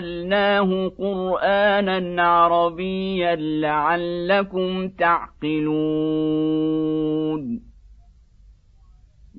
جعلناه قرانا عربيا لعلكم تعقلون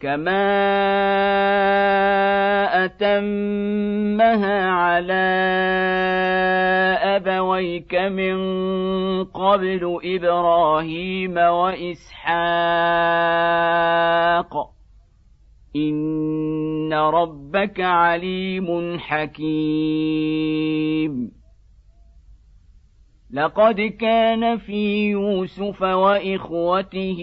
كما اتمها على ابويك من قبل إبراهيم واسحاق ان ربك عليم حكيم لقد كان في يوسف وإخوته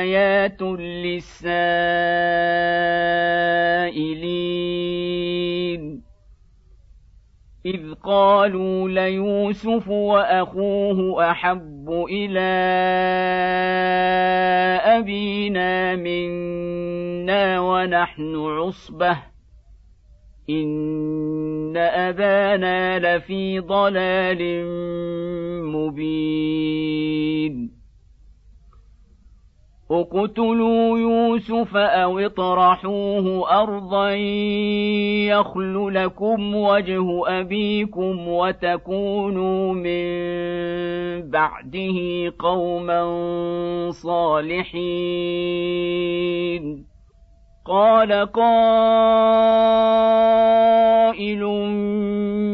آيات للسائلين. إذ قالوا ليوسف وأخوه أحب إلى أبينا منا ونحن عصبة. إن أبانا لفي ضلال مبين اقتلوا يوسف أو اطرحوه أرضا يخل لكم وجه أبيكم وتكونوا من بعده قوما صالحين قال قائل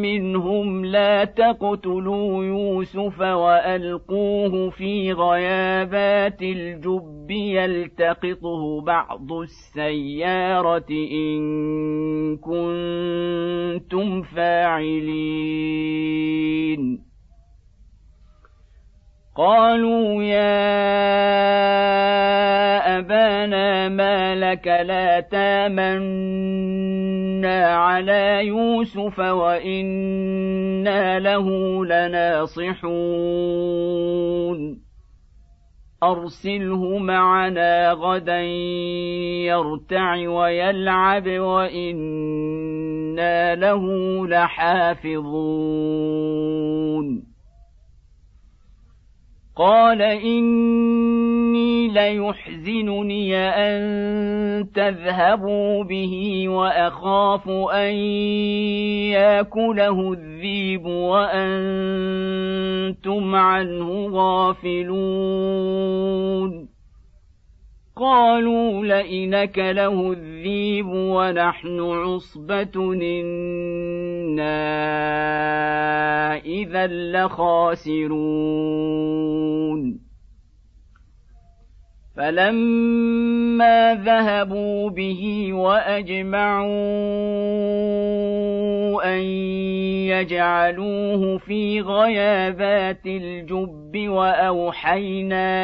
منهم لا تقتلوا يوسف والقوه في غيابات الجب يلتقطه بعض السياره ان كنتم فاعلين قالوا يا أبانا ما لك لا تامنا على يوسف وإنا له لناصحون. أرسله معنا غدا يرتع ويلعب وإنا له لحافظون. قال إني ليحزنني أن تذهبوا به وأخاف أن يأكله الذيب وأنتم عنه غافلون. قالوا لئن له الذيب ونحن عصبة إنا إذا لخاسرون. فلما ذهبوا به واجمعوا ان يجعلوه في غيابات الجب واوحينا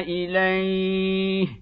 اليه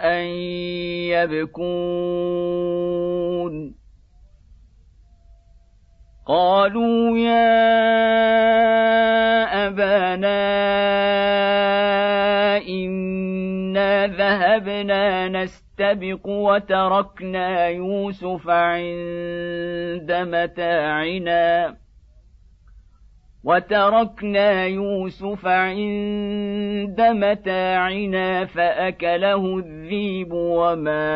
يبكون. قالوا يا أبانا إنا ذهبنا نستبق وتركنا يوسف عند متاعنا. وتركنا يوسف عند متاعنا فأكله الذيب وما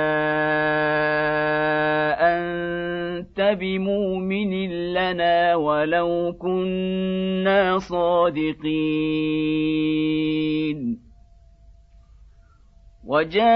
أنت بمؤمن لنا ولو كنا صادقين. وجاءوا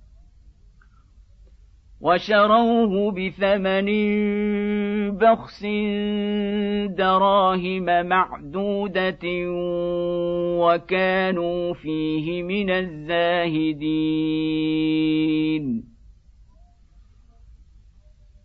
وشروه بثمن بخس دراهم معدودة وكانوا فيه من الزاهدين.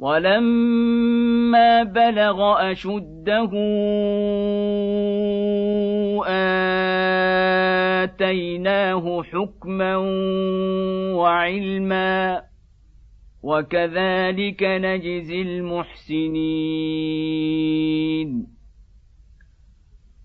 ولما بلغ أشده آتيناه حكما وعلما وكذلك نجزي المحسنين.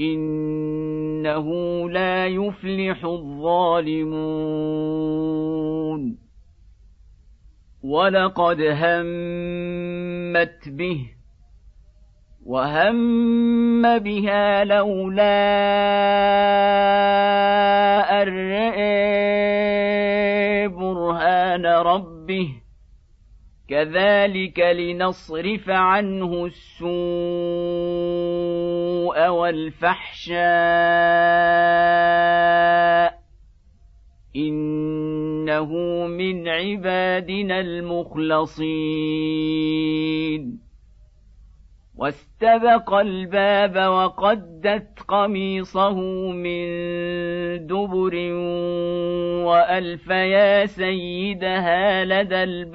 إنه لا يفلح الظالمون. ولقد همت به وهم بها لولا أن برهان ربه. كذلك لنصرف عنه السوء. والفحشاء إنه من عبادنا المخلصين. واستبق الباب وقدت قميصه من دبر وألف يا سيدها لدى الباب.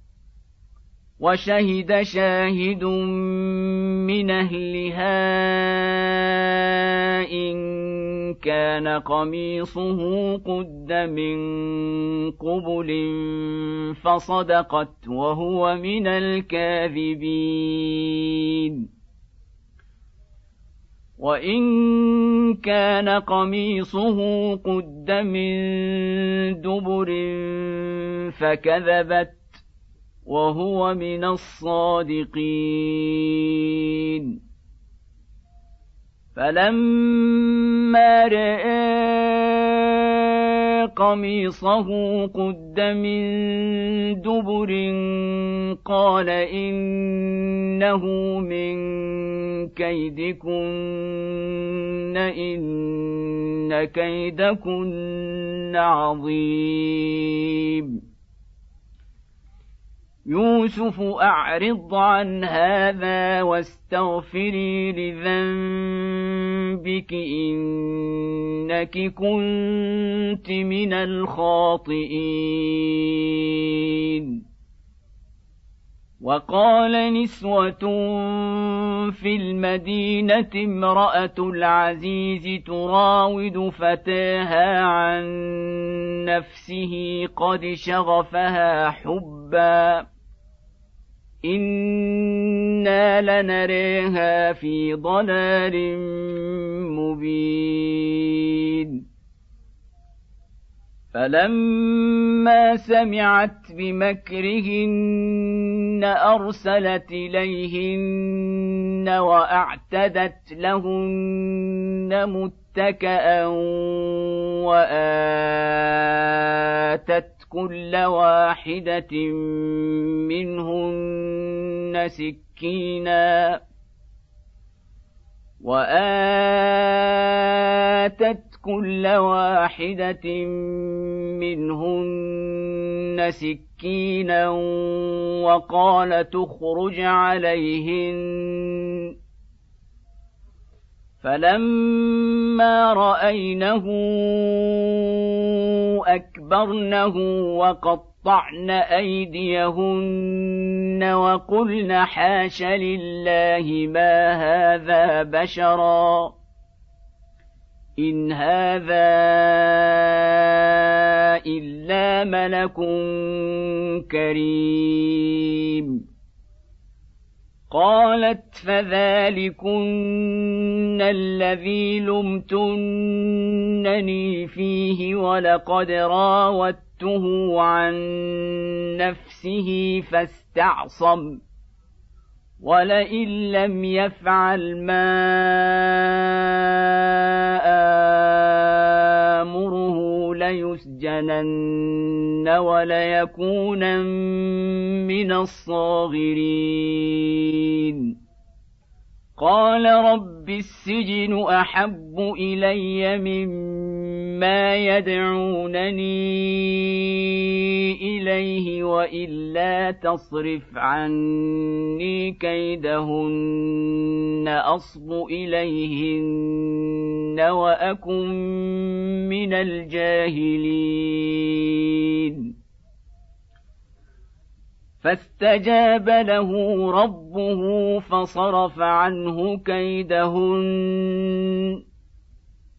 وشهد شاهد من أهلها إن كان قميصه قد من قبل فصدقت وهو من الكاذبين. وإن كان قميصه قد من دبر فكذبت وهو من الصادقين. فلما رأى قميصه قد من دبر قال إنه من كيدكن إن كيدكن عظيم. يوسف أعرض عن هذا واستغفري لذنبك إنك كنت من الخاطئين. وقال نسوة في المدينة امرأة العزيز تراود فتاها عن نفسه قد شغفها حبا. إنا لنريها في ضلال مبين. فلما سمعت بمكرهن ارسلت اليهن واعتدت لهن متكئا واتت كل واحدة منهن سكينا وآتت كل واحدة منهن سكينا وقال تخرج عليهن. فلما رأينه أكبرنه وقطعن ايديهن وقلن حاش لله ما هذا بشرا ان هذا الا ملك كريم قالت فذلكن الذي لمتنني فيه ولقد راودته عن نفسه فاستعصم ولئن لم يفعل ما امره ليسجنن وليكونا من الصاغرين قال رب السجن احب الي مما يدعونني إليه وإلا تصرف عني كيدهن أصب إليهن وأكن من الجاهلين. فاستجاب له ربه فصرف عنه كيدهن.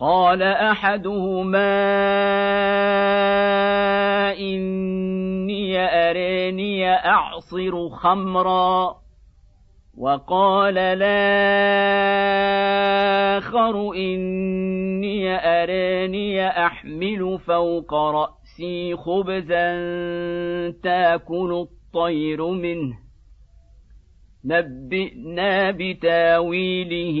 قال أحدهما إني اراني أعصر خمرا وقال الآخر إني اراني أحمل فوق رأسي خبزا تأكل الطير منه نبئنا بتاويله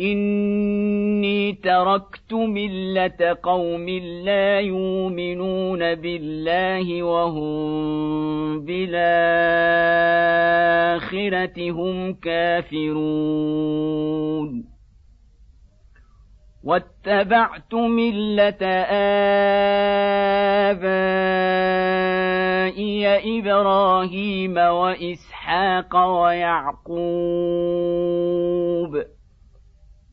اني تركت مله قوم لا يؤمنون بالله وهم بالاخره هم كافرون. واتبعت مله ابائي إبراهيم واسحاق ويعقوب.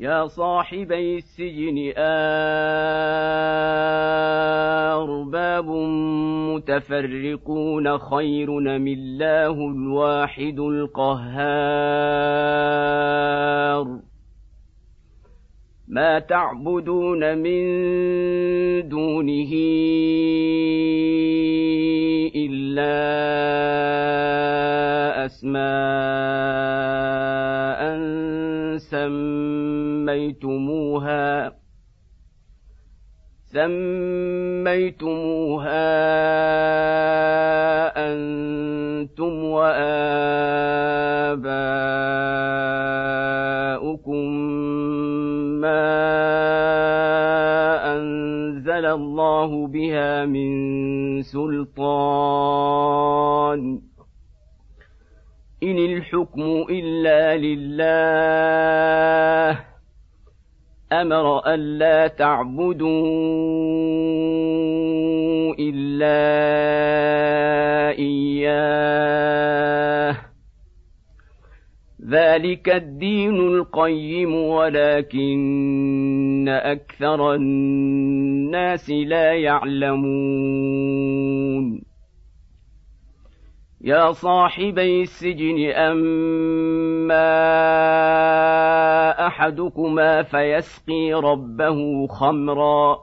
يا صاحبي السجن أرباب متفرقون خير من الله الواحد القهار ما تعبدون من دونه إلا أسماء سميتموها سميتموها أنتم وآباؤكم ما أنزل الله بها من سلطان إن الحكم إلا لله أمر ألا تعبدوا إلا إياه ذلك الدين القيم ولكن أكثر الناس لا يعلمون. يا صاحبي السجن اما احدكما فيسقي ربه خمرا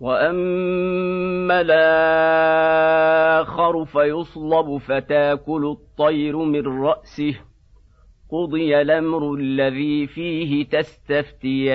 واما الآخر فيصلب فتاكل الطير من راسه قضي الامر الذي فيه تستفتيان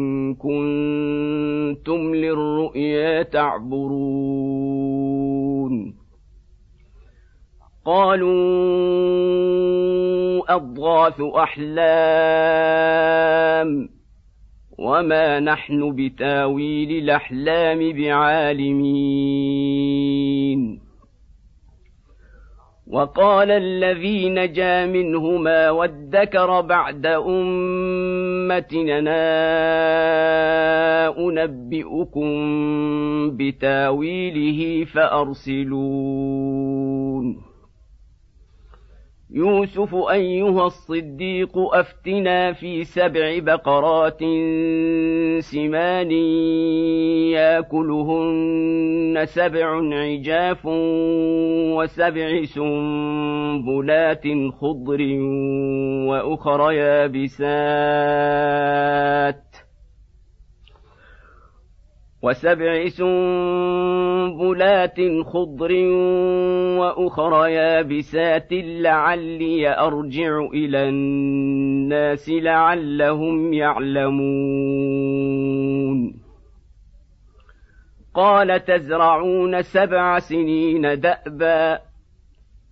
كنتم للرؤيا تعبرون. قالوا أضغاث أحلام وما نحن بتاويل الأحلام بعالمين. وقال الذي نجا منهما وادكر بعد أمتنا أنبئكم بتاويله فأرسلون. يوسف أيها الصديق أفتنا في سبع بقرات سمان ياكلهن سبع عجاف وسبع سنبلات خضر وأخر يابسات. وسبع سنبلات خضر وأخر يابسات لعلي أرجع إلى الناس لعلهم يعلمون. قال تزرعون سبع سنين دأبا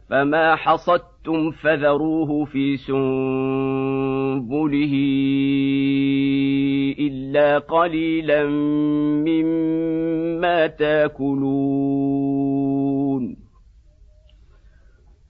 فما حصدتم فذروه في سنبله الا قليلا مما تاكلون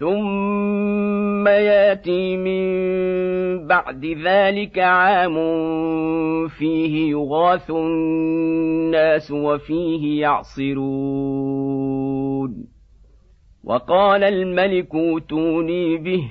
ثم ياتي من بعد ذلك عام فيه يغاث الناس وفيه يعصرون وقال الملك اوتوني به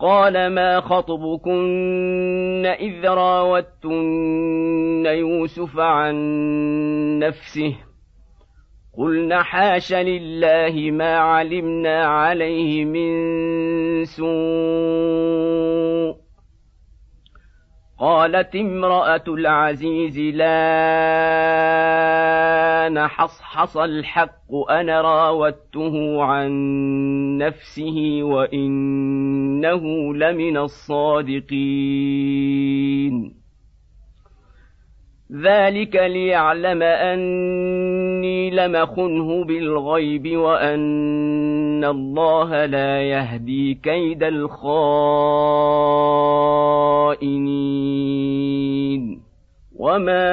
قال ما خطبكن إذ راوتن يوسف عن نفسه قلن حاش لله ما علمنا عليه من سوء قالت امرأة العزيز لا نحصحص الحق أنا راودته عن نفسه وإنه لمن الصادقين. ذلك ليعلم اني لمخنه بالغيب وان الله لا يهدي كيد الخائنين. وما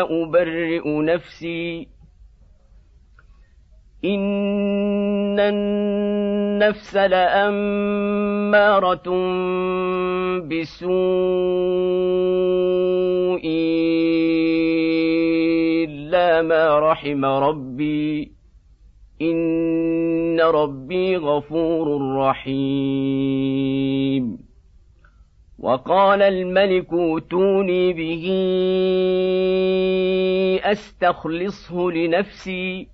ابرئ نفسي ان النفس لاماره بسوء الا ما رحم ربي ان ربي غفور رحيم وقال الملك اوتوني به استخلصه لنفسي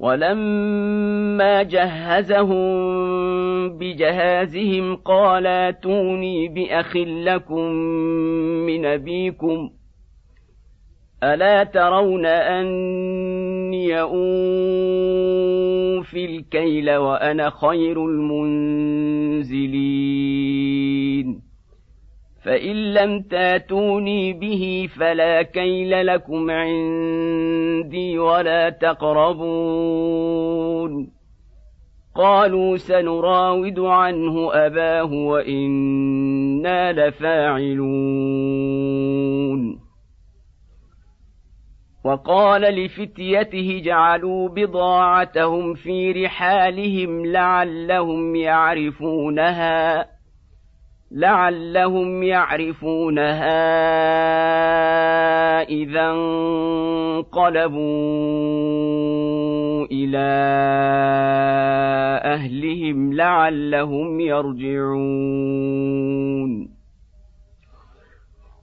ولما جهزهم بجهازهم قال أتوني بأخ لكم من أبيكم ألا ترون أني اوفي الكيل وأنا خير المنزلين فان لم تاتوني به فلا كيل لكم عندي ولا تقربون قالوا سنراود عنه اباه وأنا لفاعلون وقال لفتيته جعلوا بضاعتهم في رحالهم لعلهم يعرفونها لعلهم يعرفونها إذا انقلبوا إلى أهلهم لعلهم يرجعون.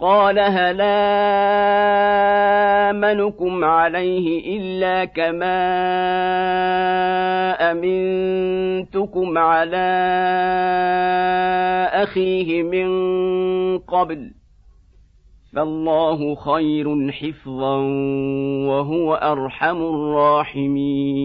قال هل آمنكم عليه إلا كما أمنتكم على أخيه من قبل فالله خير حفظا وهو أرحم الراحمين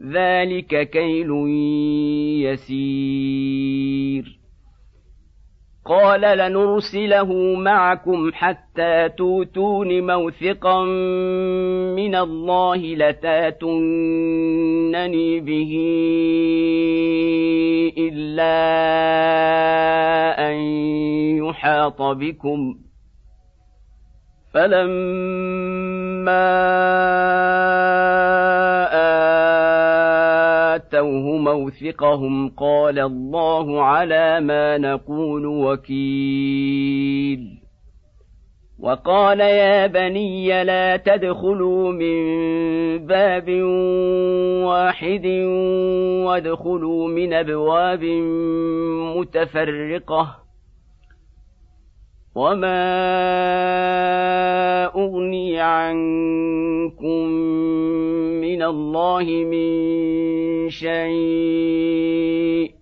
ذلك كيل يسير قال لنرسله معكم حتى توتون موثقا من الله لتاتونني به الا ان يحاط بكم فلما آتوه موثقهم قال الله على ما نقول وكيل وقال يا بني لا تدخلوا من باب واحد وادخلوا من ابواب متفرقه وما اغني عنكم الله من شيء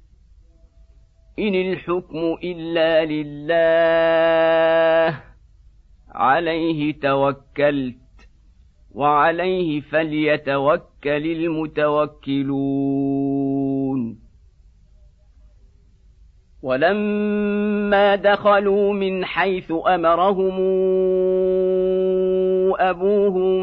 إن الحكم إلا لله عليه توكلت وعليه فليتوكل المتوكلون ولما دخلوا من حيث أمرهم أبوهم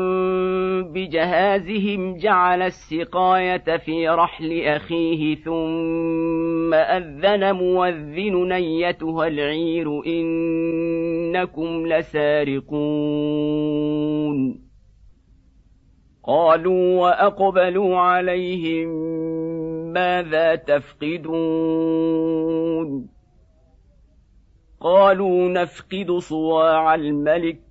بجهازهم جعل السقاية في رحل أخيه ثم أذن موذن ايتها العير إنكم لسارقون. قالوا وأقبلوا عليهم ماذا تفقدون؟ قالوا نفقد صواع الملك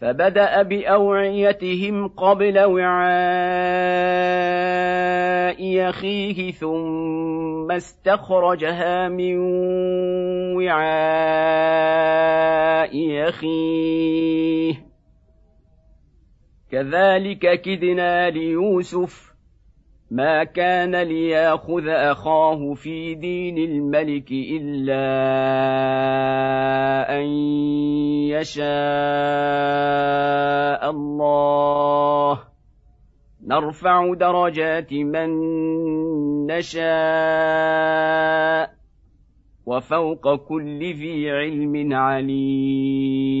فبدأ بأوعيتهم قبل وعاء أخيه ثم استخرجها من وعاء أخيه. كذلك كدنا ليوسف ما كان لياخذ اخاه في دين الملك الا ان يشاء الله نرفع درجات من نشاء وفوق كل ذي علم عليم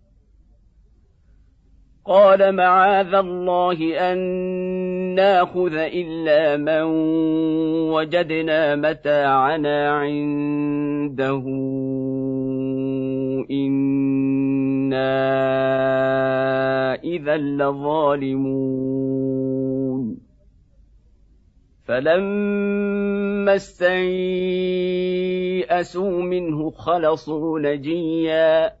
قال معاذ الله أن ناخذ إلا من وجدنا متاعنا عنده. إنا إذا لظالمون. فلما استيئسوا منه خلصوا نجيا.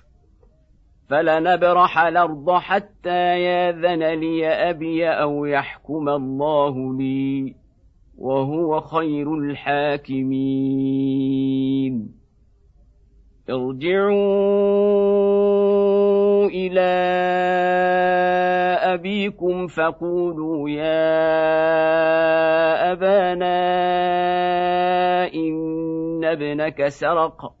فلنبرح الأرض حتى ياذن لي أبي أو يحكم الله لي وهو خير الحاكمين. ارجعوا إلى أبيكم فقولوا يا أبانا إن ابنك سرق.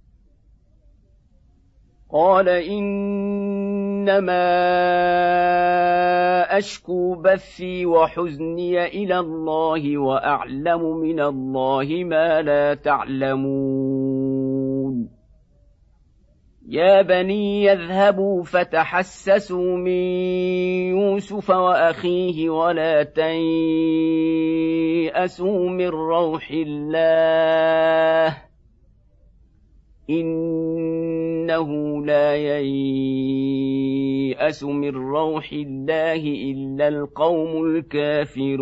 قال إنما أشكو بثي وحزني إلى الله وأعلم من الله ما لا تعلمون. يا بني يذهبوا فتحسسوا من يوسف وأخيه ولا تيأسوا من روح الله. إنه لا ييأس من روح الله إلا القوم الكافرون.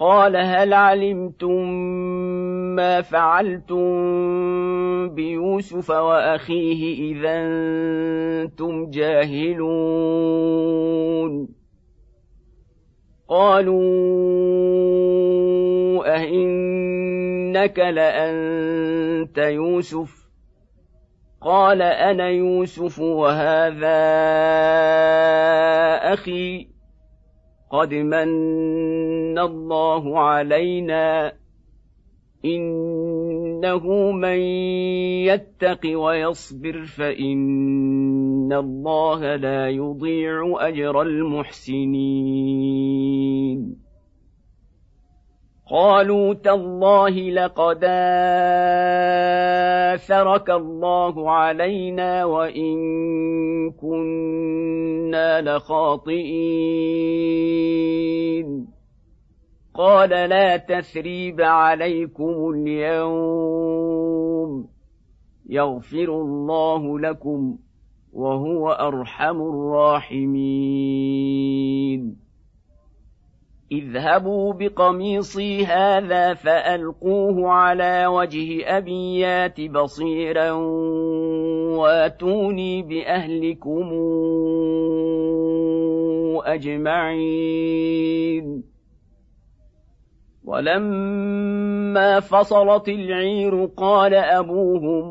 قال هل علمتم ما فعلتم بيوسف وأخيه إذا أنتم جاهلون؟ قالوا أئنك لأنت يوسف؟ قال أنا يوسف وهذا أخي. قد من الله علينا انه من يتق ويصبر فان الله لا يضيع اجر المحسنين قالوا تالله لقد آثرك الله علينا وإن كنا لخاطئين. قال لا تثريب عليكم اليوم. يغفر الله لكم وهو أرحم الراحمين. اذهبوا بقميصي هذا فألقوه على وجه ابي يات بصيرا واتوني بأهلكم أجمعين. ولما فصلت العير قال أبوهم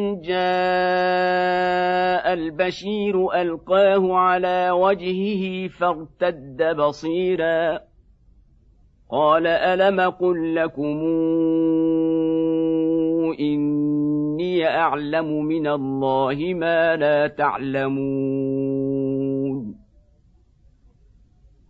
جاء البشير ألقاه على وجهه فارتد بصيرا. قال ألم قل لكم إني أعلم من الله ما لا تعلمون؟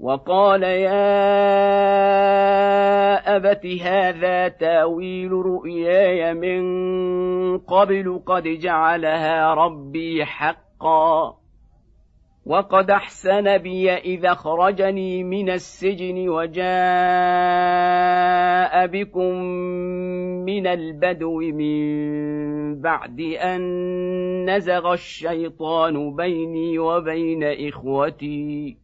وقال يا أبت هذا تأويل رؤياي من قبل قد جعلها ربي حقا وقد أحسن بي إذا أخرجني من السجن وجاء بكم من البدو من بعد أن نزغ الشيطان بيني وبين إخوتي.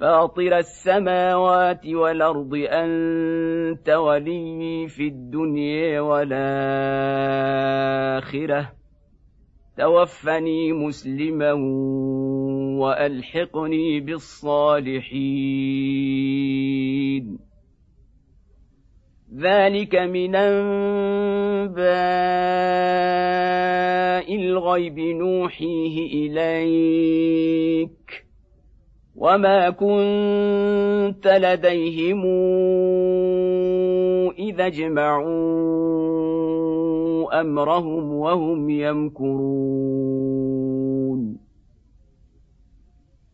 فاطر السماوات والأرض أنت ولي في الدنيا والآخرة. توفني مسلما وألحقني بالصالحين. ذلك من أنباء الغيب نوحيه إليك. وما كنت لديهم اذا اجمعوا امرهم وهم يمكرون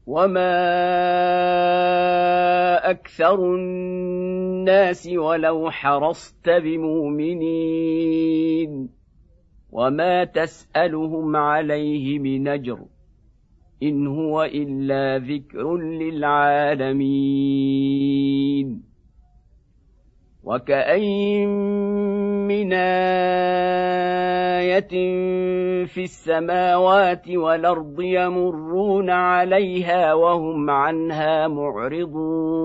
وما أكثر الناس ولو حرصت بمؤمنين وما تسالهم عليه من اجر إن هو إلا ذكر للعالمين. وكأين من آية في السماوات والأرض يمرون عليها وهم عنها معرضون.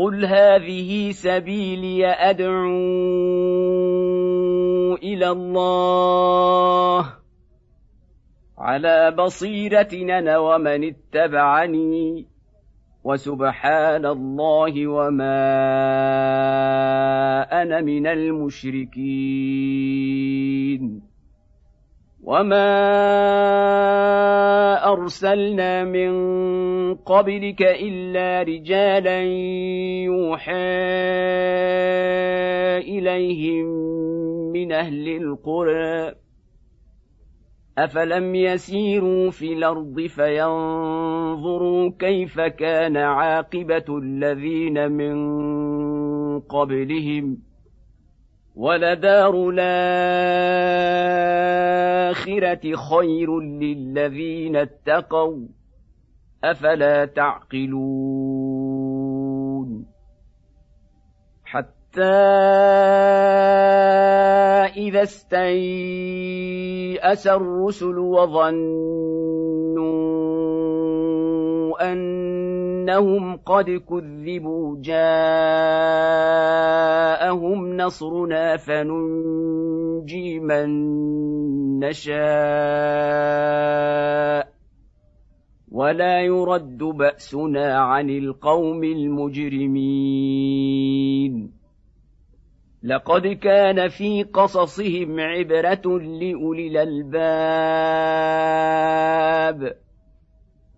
قل هذه سبيلي ادعو إلى الله على بصيره أنا ومن اتبعني وسبحان الله وما أنا من المشركين وما ارسلنا من قبلك الا رجالا يوحى اليهم من أهل القرى افلم يسيروا في الأرض فينظروا كيف كان عاقبه الذين من قبلهم ولدار الاخره خير للذين اتقوا افلا تعقلون حتى اذا استيأس الرسل وظنوا إنهم قد كذبوا جاءهم نصرنا فننجي ننجي من نشاء ولا يرد بأسنا عن القوم المجرمين. لقد كان في قصصهم عبرة لأولي الألباب.